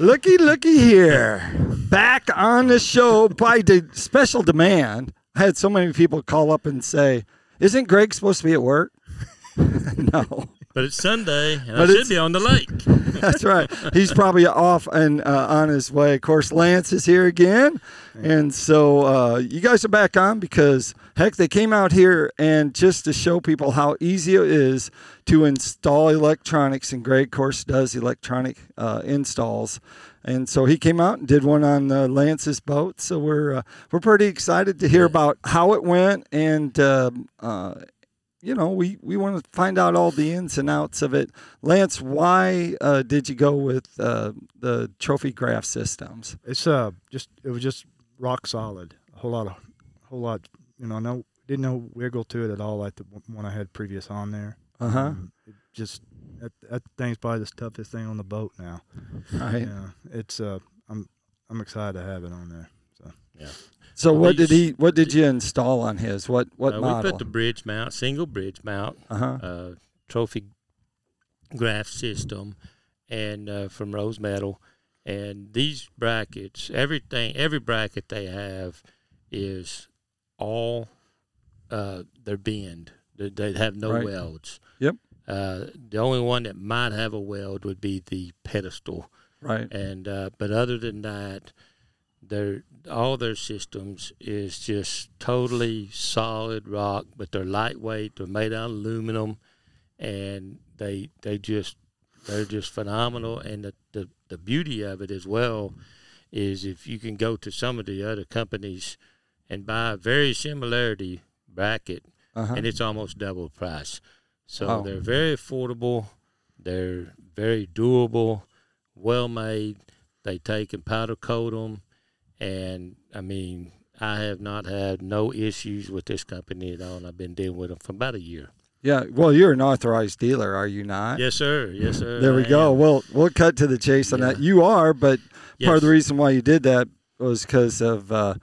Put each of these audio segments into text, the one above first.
Looky, looky here. Back on the show by de- special demand. I had so many people call up and say, Isn't Greg supposed to be at work? no. But it's Sunday, and But I should be on the lake. That's right. He's probably off and uh, on his way. Of course, Lance is here again, and so uh, you guys are back on because heck, they came out here and just to show people how easy it is to install electronics. And Greg, of course, does electronic uh, installs. And so he came out and did one on uh, Lance's boat. So we're uh, we're pretty excited to hear about how it went and uh, you know, we, we want to find out all the ins and outs of it. Lance, why uh, did you go with uh, the trophy graph systems? It's uh just it was just rock solid. A whole lot of whole lot. You know, no didn't no wiggle to it at all like the one I had previous on there. Uh huh. Um, just that, that thing's probably the toughest thing on the boat now. Right. Yeah, it's uh I'm I'm excited to have it on there. So So what did he? What did you install on his? What what Uh, we put the bridge mount, single bridge mount, uh huh. uh, trophy graph system, and uh, from Rose Metal, and these brackets, everything, every bracket they have is all uh, they're bend. They, they have no Right. welds. Yep. Uh, the only one that might have a weld would be the pedestal, Right. and uh, but other than that, their all their systems is just totally solid rock, but they're lightweight. They're made out of aluminum, and they they just they're just phenomenal. And the, the the beauty of it as well is if you can go to some of the other companies and buy a very similarity bracket, Uh huh. and it's almost double price. So Wow. they're very affordable. They're very durable, well made. They take and powder coat them, and I mean, I have not had no issues with this company at all. And I've been dealing with them for about a year. Yeah. Well, you're an authorized dealer, are you not? Yes, sir. Yes, sir. There we I go. am. Well, we'll cut to the chase on Yeah. that. You are, but part of the reason why you did that was because of uh,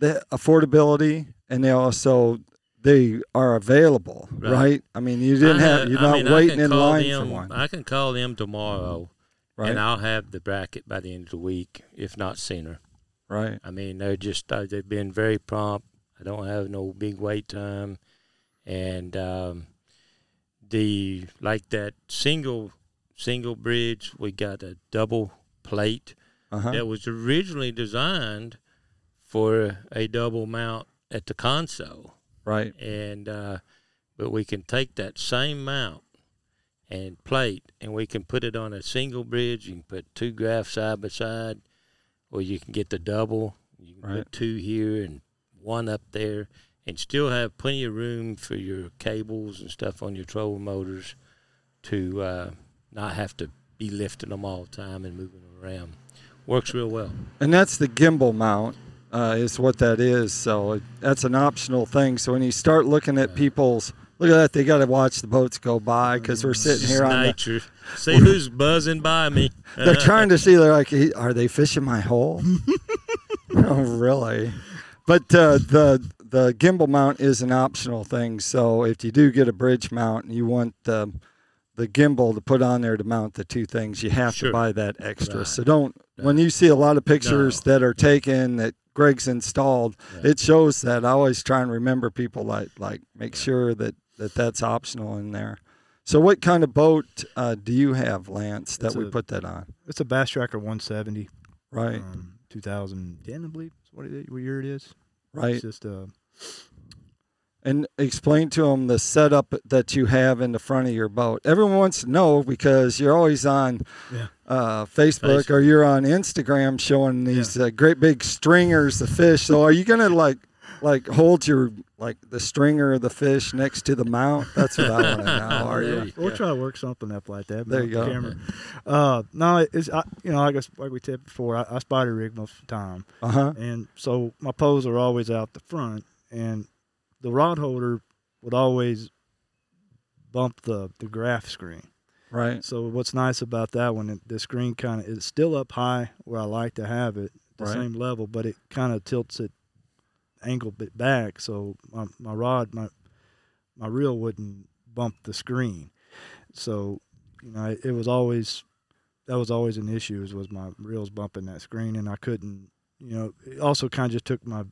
the affordability, and they also they are available, right? Right. I mean, you didn't I have you're I not mean, waiting in line them, for one, I can call them tomorrow, right? and I'll have the bracket by the end of the week, if not sooner. Right. I mean, they're just uh, they've been very prompt. I don't have no big wait time, and um, the like that single single bridge, we got a double plate Uh huh. that was originally designed for a double mount at the console, Right. and uh, but we can take that same mount and plate, and we can put it on a single bridge. You can put two graphs side by side, or you can get the double. You can Right. put two here and one up there, and still have plenty of room for your cables and stuff on your trolling motors to uh, not have to be lifting them all the time and moving them around. Works real well. And that's the gimbal mount, uh, is what that is. So it, that's an optional thing. So when you start looking at people's, look at that, they got to watch the boats go by because we're sitting here on the. See who's buzzing by me. They're trying to see. They're like, are they fishing my hole? oh, really? But uh, the the gimbal mount is an optional thing. So if you do get a bridge mount and you want the the gimbal to put on there to mount the two things, you have to buy that extra. Right. So don't when you see a lot of pictures No. that are taken that Greg's installed, Yeah. it shows that. I always try and remember people like like make sure that that that's optional in there. So what kind of boat uh, do you have, Lance, that It's we a- put that on? it's a Bass Tracker 170, Right, um, 2010, I believe. Is what, it, what year it is? right. It's just uh, and explain to them the setup that you have in the front of your boat. Everyone wants to know because you're always on Yeah. uh, Facebook or you're on Instagram showing these uh, great big stringers of fish. So are you gonna like like hold your like the stringer of the fish next to the mount? That's what I want to know. Are There you? you We'll go. try to work something up like that. There you the go. Camera. Uh, no, it's I, you know, like I, s- like we said before, I, I spider rig most of the time, Uh huh. and so my poles are always out the front, and the rod holder would always bump the the graph screen. Right. So what's nice about that one, it- the screen kind of is still up high where I like to have it, the Right. same level, but it kind of tilts it angle bit back, so my, my rod, my my reel wouldn't bump the screen. So you know, it, it was always that was always an issue. Was, my reels bumping that screen, and I couldn't. You know, it also kind of just took my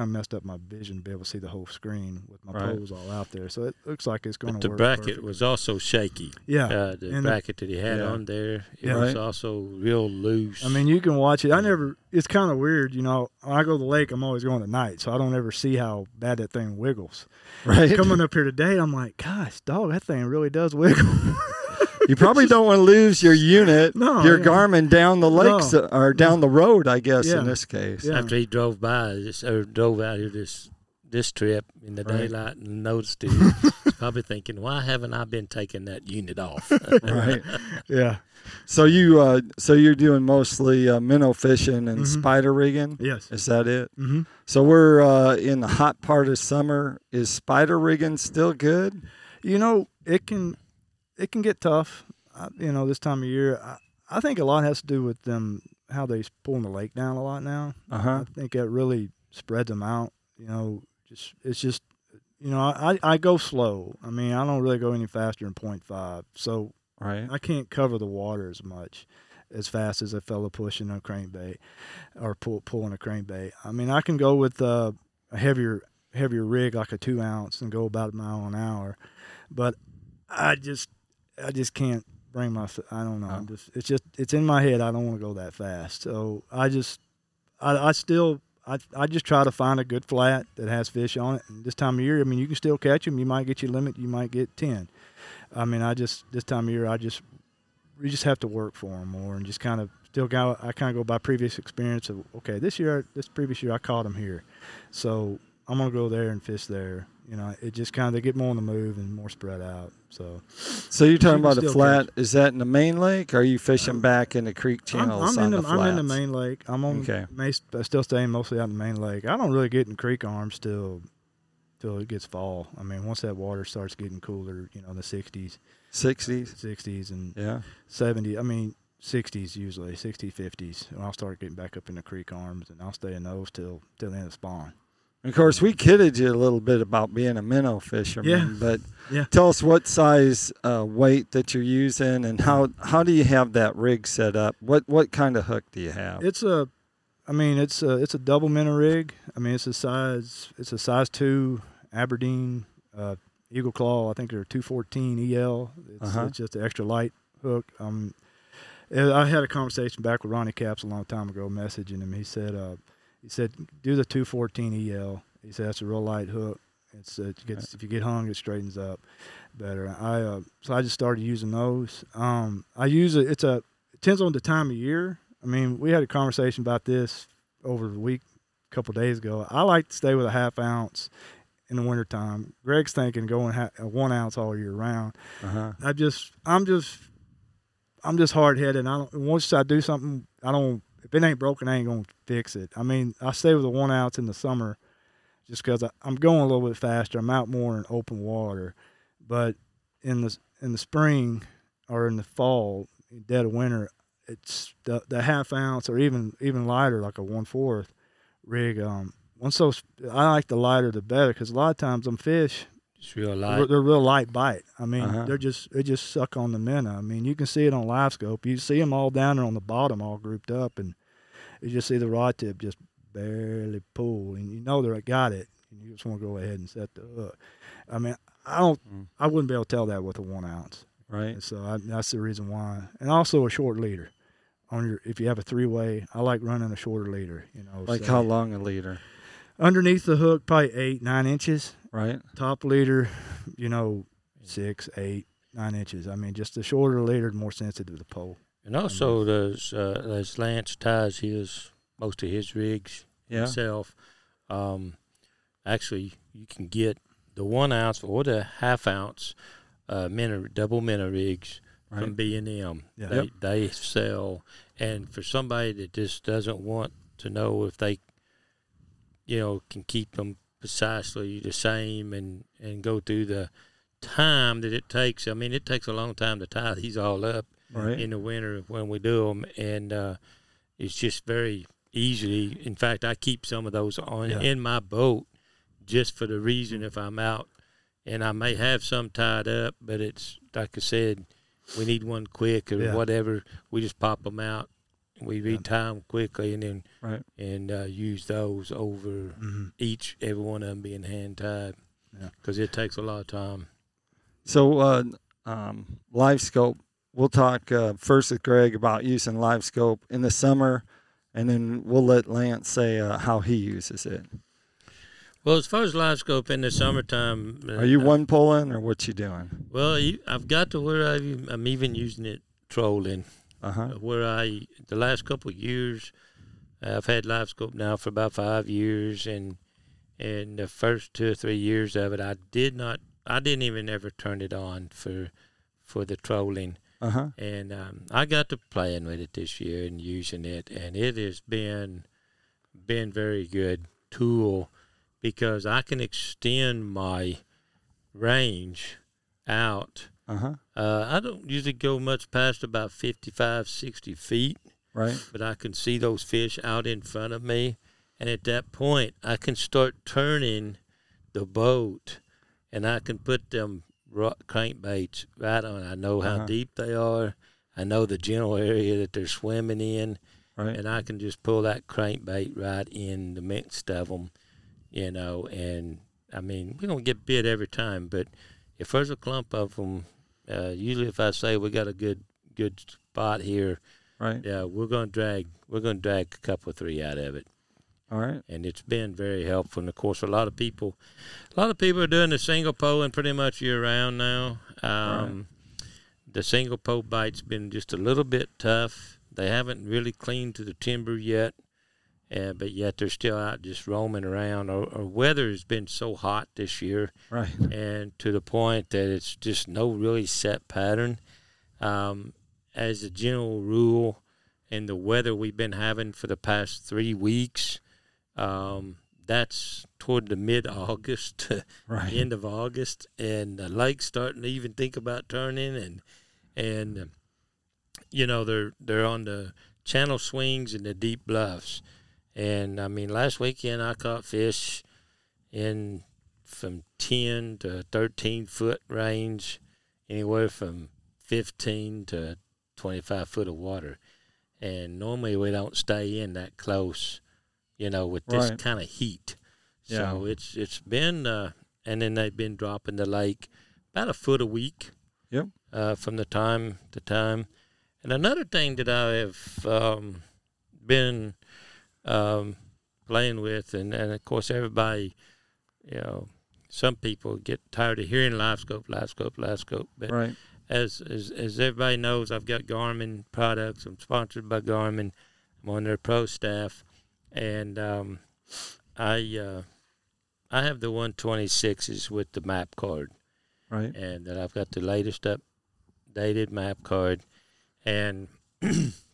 kind of messed up my vision to be able to see the whole screen with my Right. poles all out there. So it looks like it's going But to the work. bracket perfect. was also shaky. yeah. Uh, the and the- bracket that he had Yeah. on there, it Yeah. was Right. also real loose. I mean, you can watch it. I never. It's kind of weird, you know. When I go to the lake, I'm always going at night, so I don't ever see how bad that thing wiggles. Right. Coming up here today, I'm like, gosh, dog, that thing really does wiggle. You probably don't want to lose your unit, No, your yeah. Garmin down the lakes No. or down the road, I guess, Yeah. in this case. Yeah. after he drove by this, or drove out here this this trip in the Right. daylight and noticed it, he's probably thinking, "Why haven't I been taking that unit off?" Right. yeah. So you uh so you're doing mostly uh, minnow fishing and Mhm. spider rigging. Yes. Is that it? Mm-hmm. So we're uh, in the hot part of summer. Is spider rigging still good? You know, it can it can get tough. I, you know, this time of year, I, I think a lot has to do with them how they pulling the lake down a lot now. Uh huh. I think that really spreads them out. You know, just it's just you know I, I go slow. I mean I don't really go any faster than 0.5, so Right. I can't cover the water as much as fast as a fellow pushing a crankbait or pull, pulling a crankbait. I mean I can go with uh, a heavier heavier rig like a two ounce and go about a mile an hour, but I just I just can't bring my I don't know. I'm Oh. just it's just it's in my head. I don't want to go that fast. So I just I, I still I, I just try to find a good flat that has fish on it. And this time of year, I mean, you can still catch them. You might get your limit. You might get ten. I mean, I just this time of year, I just we just have to work for them more and just kind of still go. I kind of go by previous experience of okay, this year, this previous year, I caught them here, so I'm gonna go there and fish there. You know, it just kind of they get more on the move and more spread out. So So you're talking about the flat? Is that in the main lake? Or are you fishing um, back in the creek I'm, I'm in the, the, I'm in the main lake. I'm on Okay. I still staying mostly out in the main lake. I don't really get in creek arms till till it gets fall. I mean, once that water starts getting cooler, you know, in the 60s, 60s. 60s and Yeah. 70. I mean, 60s usually, 60s, 50s. And I'll start getting back up in the creek arms, and I'll stay in those till till the end of spawn. Of course, we kidded you a little bit about being a minnow fisherman, Yeah. but Yeah. tell us what size uh, weight that you're using and how how do you have that rig set up? What what kind of hook do you have? It's a, I mean, it's a it's a double minnow rig. I mean, it's a size it's a size two Aberdeen uh, Eagle Claw. I think they're two fourteen EL. It's, Uh-huh. it's just an extra light hook. Um, I had a conversation back with Ronnie Capps a long time ago, messaging him. He said, uh, he said, do the two fourteen EL. He said that's a real light hook. It's uh, it gets, if you get hung, it straightens up better. I uh, so I just started using those. Um, I use it. It's a it depends on the time of year. I mean, we had a conversation about this over the week, a couple days ago. I like to stay with a half ounce in the wintertime. Greg's thinking going ha- one ounce all year round. Uh-huh. I just, I'm just, I'm just hard headed. I don't. Once I do something, I don't. If it ain't broken, I ain't gonna fix it. I mean, I stay with a one ounce in the summer, just because I'm going a little bit faster. I'm out more in open water, but in the in the spring or in the fall, dead of winter, it's the the half ounce or even even lighter, like a one fourth rig. Um, once those, I like the lighter the better because a lot of times them fish It's real they're, light. they're real light bite. I mean, Uh-huh. they're just they just suck on the minnow. I mean, you can see it on live scope. You see them all down there on the bottom, all grouped up, and you just see the rod tip just barely pull, and you know they got it. And you just want to go ahead and set the hook. I mean, I don't, Mm. I wouldn't be able to tell that with a one ounce. Right. And so I, that's the reason why. And also a short leader. On your, if you have a three way, I like running a shorter leader. You know, Like say how long a leader? Underneath the hook, probably eight, nine inches Right. top leader, you know, six, eight, nine inches. I mean, just the shorter leader, the more sensitive to the pole. And also, does uh, as Lance ties his most of his rigs Yeah. himself, um, actually you can get the one ounce or the half ounce uh, minnow, double minnow rigs from B and M. Yeah. They Yep. they sell, and for somebody that just doesn't want to know if they, you know, can keep them precisely the same and and go through the time that it takes. I mean, it takes a long time to tie these all up Right. in the winter when we do them, and uh, it's just very easily. In fact, I keep some of those on Yeah. in my boat just for the reason if I'm out, and I may have some tied up, but it's like I said, we need one quick or Yeah. whatever, we just pop them out. We retie time quickly and then Right. and uh, use those over hmm each every one of them being hand tied. Because it takes a lot of time. So, uh, um, live scope. We'll talk uh, first with Greg about using live scope in the summer, and then we'll let Lance say uh, how he uses it. Well, as far as live scope in the summertime, uh, Are you one pulling or what you doing? Well, you, I've got to where I'm even using it trolling. Uh huh. Where I the last couple of years, I've had live scope now for about five years, and and the first two or three years of it, I did not, I didn't even ever turn it on for for the trolling, Uh huh. and um, I got to playing with it this year and using it, and it has been been very good tool because I can extend my range out. Uh huh. Uh, I don't usually go much past about 55, 60 feet, Right. but I can see those fish out in front of me. And at that point, I can start turning the boat and I can put them crankbaits right on. I know how Uh-huh. deep they are. I know the general area that they're swimming in Right. and I can just pull that crankbait right in the midst of them, you know. And I mean, we don't get bit every time, but if there's a clump of them, uh, usually if I say we got a good good spot here, Right. yeah, we're gonna drag we're gonna drag a couple or three out of it, All right. and it's been very helpful. And of course, a lot of people, a lot of people are doing the single pole and pretty much year round now. Um, The single pole bite's been just a little bit tough. They haven't really cleaned to the timber yet, uh, but yet they're still out just roaming around. Our, our weather has been so hot this year, Right. and to the point that it's just no really set pattern. Um, as a general rule, and the weather we've been having for the past three weeks, um, that's toward the mid August Right. end of August, and the lake's starting to even think about turning, and and you know they're they're on the channel swings and the deep bluffs, and I mean last weekend I caught fish in from ten to thirteen foot range, anywhere from fifteen to twenty five foot of water, and normally we don't stay in that close, you know, with this Right. kind of heat. Yeah. So it's it's been uh, and then they've been dropping the lake about a foot a week. Yep. Uh, from the time to time, and another thing that I have um, been um, playing with, and, and of course everybody, you know, some people get tired of hearing live scope, live scope, live scope, but Right. as, as as everybody knows, I've got Garmin products. I'm sponsored by Garmin. I'm on their pro staff, and um, I uh, I have the 126s with the map card, Right. and that I've got the latest updated map card, and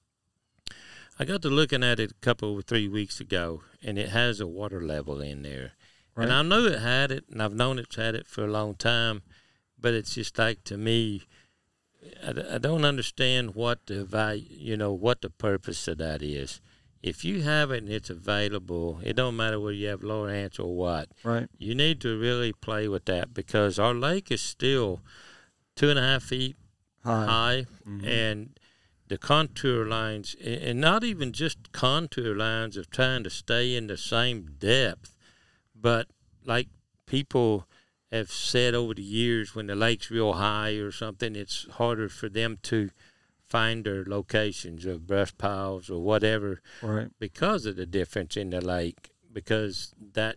I got to looking at it a couple of three weeks ago, and it has a water level in there, and I knew it had it, and I've known it's had it for a long time, but it's just like to me. I don't understand what the value, you know, what the purpose of that is. If you have it and it's available, it don't matter whether you have Lowrance or what. Right. You need to really play with that because our lake is still two and a half feet Hi. high, Mhm. and the contour lines, and not even just contour lines of trying to stay in the same depth, but like people have said over the years, when the lake's real high or something, it's harder for them to find their locations of brush piles or whatever Right. because of the difference in the lake. Because that,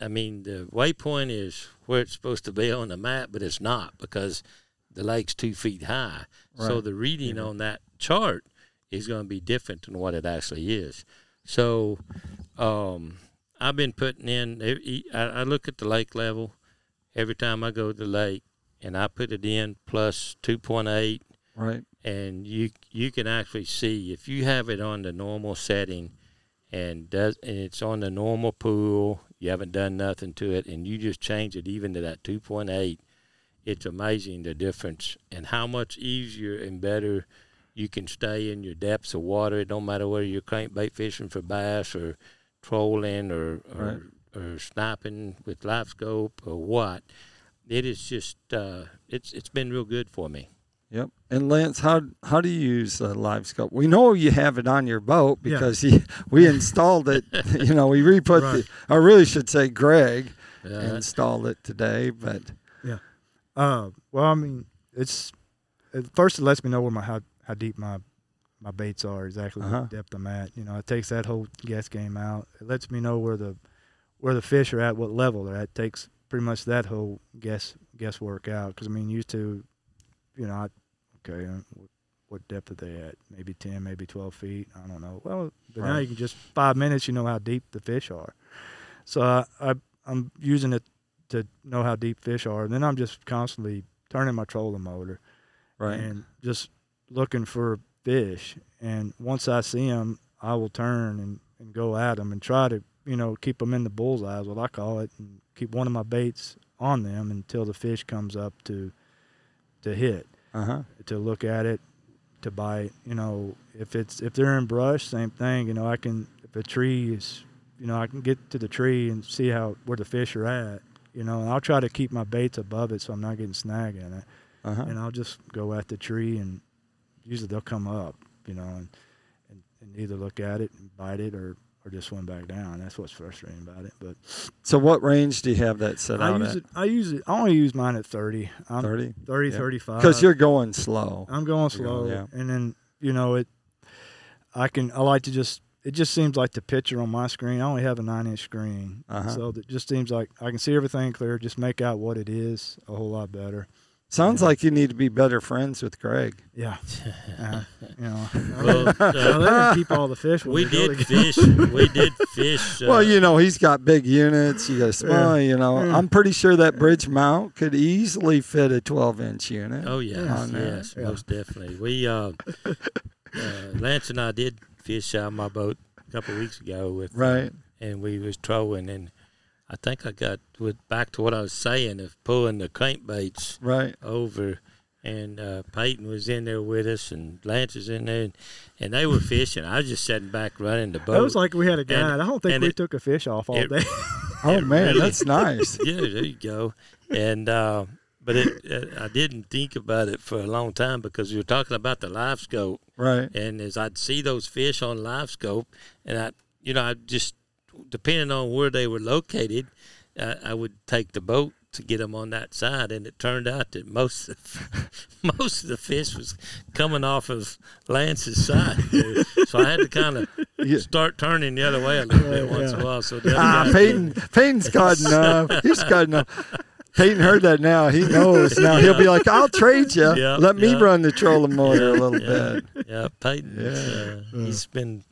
I mean, the waypoint is where it's supposed to be on the map, but it's not because the lake's two feet high. So the reading on that chart is going to be different than what it actually is. So, um, I've been putting in. I look at the lake level every time I go to the lake, and I put it in plus two point eight Right. and you you can actually see if you have it on the normal setting and does and it's on the normal pool you haven't done nothing to it and you just change it even to that 2.8 it's amazing the difference and how much easier and better you can stay in your depths of water it don't matter whether you're crankbait fishing for bass or trolling or or, or sniping with live scope or what it is just uh, it's it's been real good for me Yep. And Lance, how how do you use uh, live scope? We know you have it on your boat Yeah. because we installed it. You know, we re-put Right. the. I really should say Greg Yeah, installed it today, but Uh, well, I mean, it's at first it lets me know where my how, how deep my my baits are, exactly Uh-huh. what depth I'm at. You know, it takes that whole guess game out. It lets me know where the where the fish are at, what level they're at. It takes pretty much that whole guess guesswork out. Because I mean, used to, you know, I, okay, uh, what, what depth are they at? Maybe ten, maybe twelve feet. I don't know. Well, but now you can just five minutes, you know how deep the fish are. So I, I I'm using it to know how deep fish are. And then I'm just constantly turning my trolling motor right. and just looking for fish. And once I see them, I will turn and, and go at them and try to, you know, keep them in the bullseye, is what I call it, and keep one of my baits on them until the fish comes up to to hit, Uh huh. to look at it, to bite. You know, if it's if they're in brush, same thing. You know, I can if a tree is, you know, I can get to the tree and see how where the fish are at. You know, and I'll try to keep my baits above it so I'm not getting snagged in it Uh huh. and I'll just go at the tree and usually they'll come up, you know, and, and, and either look at it and bite it or, or just swim back down. That's what's frustrating about it. But So what range do you have that set I out use at? it. I use it. I only use mine at 30. I'm 30? 30, Yeah. 35. Because you're going slow. I'm going You're slow, going- yeah. and then you know it. I can. I like to just. It just seems like the picture on my screen. I only have a nine-inch screen, Uh-huh. so it just seems like I can see everything clear. Just make out what it is a whole lot better. Sounds Yeah. like you need to be better friends with Craig. Yeah, uh, you know. Well, uh, let keep all the fish. we we did together. fish. We did fish. Uh, well, you know, he's got big units. You got small, you know. Yeah. I'm pretty sure that bridge mount could easily fit a 12 inch unit. Oh yes, on yes, Yeah. most definitely. We uh, uh, Lance and I did fish out my boat a couple of weeks ago with Right. and we was trolling and I think I got with back to what I was saying of pulling the crankbaits Right. over and uh, Peyton was in there with us and Lance was in there and, and they were fishing. I was just sitting back running the boat. It was like we had a guide. I don't think we it- took a fish off all it- day. Oh, man, really- that's nice. yeah, there you go. And uh, but it, uh, I didn't think about it for a long time because we were talking about the live scope, Right. and as I'd see those fish on live scope, and I, you know, I just depending on where they were located, uh, I would take the boat to get them on that side, and it turned out that most of, most of the fish was coming off of Lance's side, so I had to kind of Yeah. start turning the other way a little bit Yeah, once in a while. So the Ah, Peyton. Peyton's got enough. He's got enough. Peyton heard that now. He knows now. He'll be like, "I'll trade you. Yeah, Let me yeah. run the trolling motor a little yeah, bit." Yeah, Peyton. Yeah. Uh, he's been,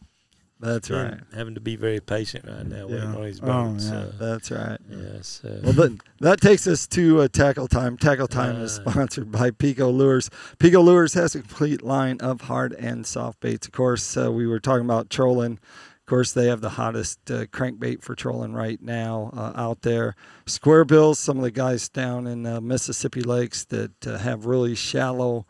That's been right. having to be very patient right now waiting Yeah. on his Oh, boats. yeah. so, That's right. yeah, so. Well, that, that takes us to uh, Tackle Time. Tackle Time is Uh. sponsored by Pico Lures. Pico Lures has a complete line of hard and soft baits. Of course, uh, we were talking about trolling. Of course, they have the hottest uh, crankbait for trolling right now uh, out there. Square bills, some of the guys down in uh, Mississippi lakes that uh, have really shallow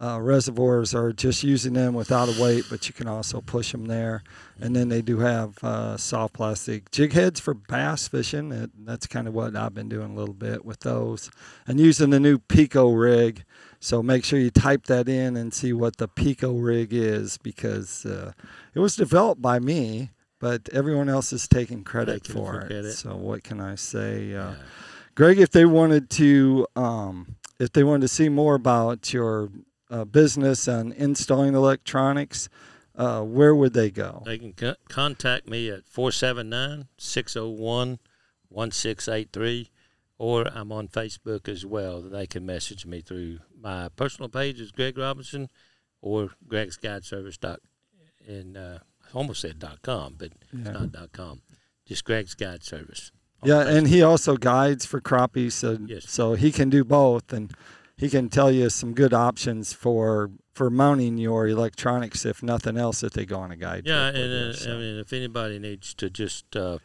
uh, reservoirs are just using them without a weight, but you can also push them there. And then they do have uh, soft plastic jig heads for bass fishing. And that's kind of what I've been doing a little bit with those. And using the new Pico rig. So make sure you type that in and see what the Pico rig is because uh, it was developed by me, but everyone else is taking credit for for it. So what can I say? Uh, yeah. Greg, if they wanted to, um, if they wanted to see more about your uh, business and installing electronics, uh, where would they go? They can co- contact me at 479 601 1683, or I'm on Facebook as well. They can message me through my personal page is Greg Robinson or Greg's Guide Service. Dot, and uh, I almost said dot com, but Yeah. it's not dot com. Just Greg's Guide Service. on Yeah, and he also guides for crappies, so Yes. so he can do both, and he can tell you some good options for for mounting your electronics, if nothing else, if they go on a guide. Yeah, and uh, so. I mean, if anybody needs to just, uh,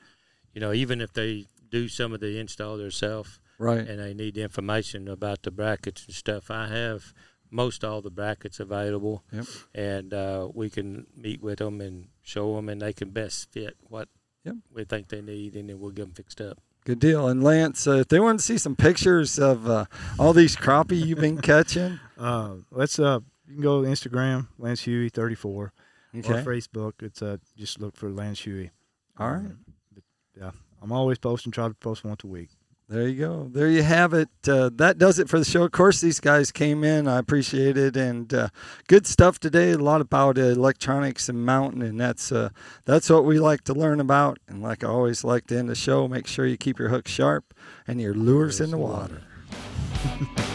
you know, even if they do some of the install themselves right, and they need information about the brackets and stuff, I have most all the brackets available. Yep. And uh, we can meet with them and show them, and they can best fit what Yep. we think they need, and then we'll get them fixed up. Good deal. And Lance, uh, if they want to see some pictures of uh, all these crappie you've been catching, Uh, let's uh, you can go to Instagram, Lance Hughey thirty four, or. Facebook. It's uh, just look for Lance Hughey. All right. Yeah, I'm always posting. Try to post once a week. There you go. There you have it. Uh, that does it for the show. Of course, these guys came in. I appreciate it, and uh, good stuff today. A lot about uh, electronics and mountain, and that's uh, that's what we like to learn about. And like I always like to end the show, make sure you keep your hook sharp and your lures in the water.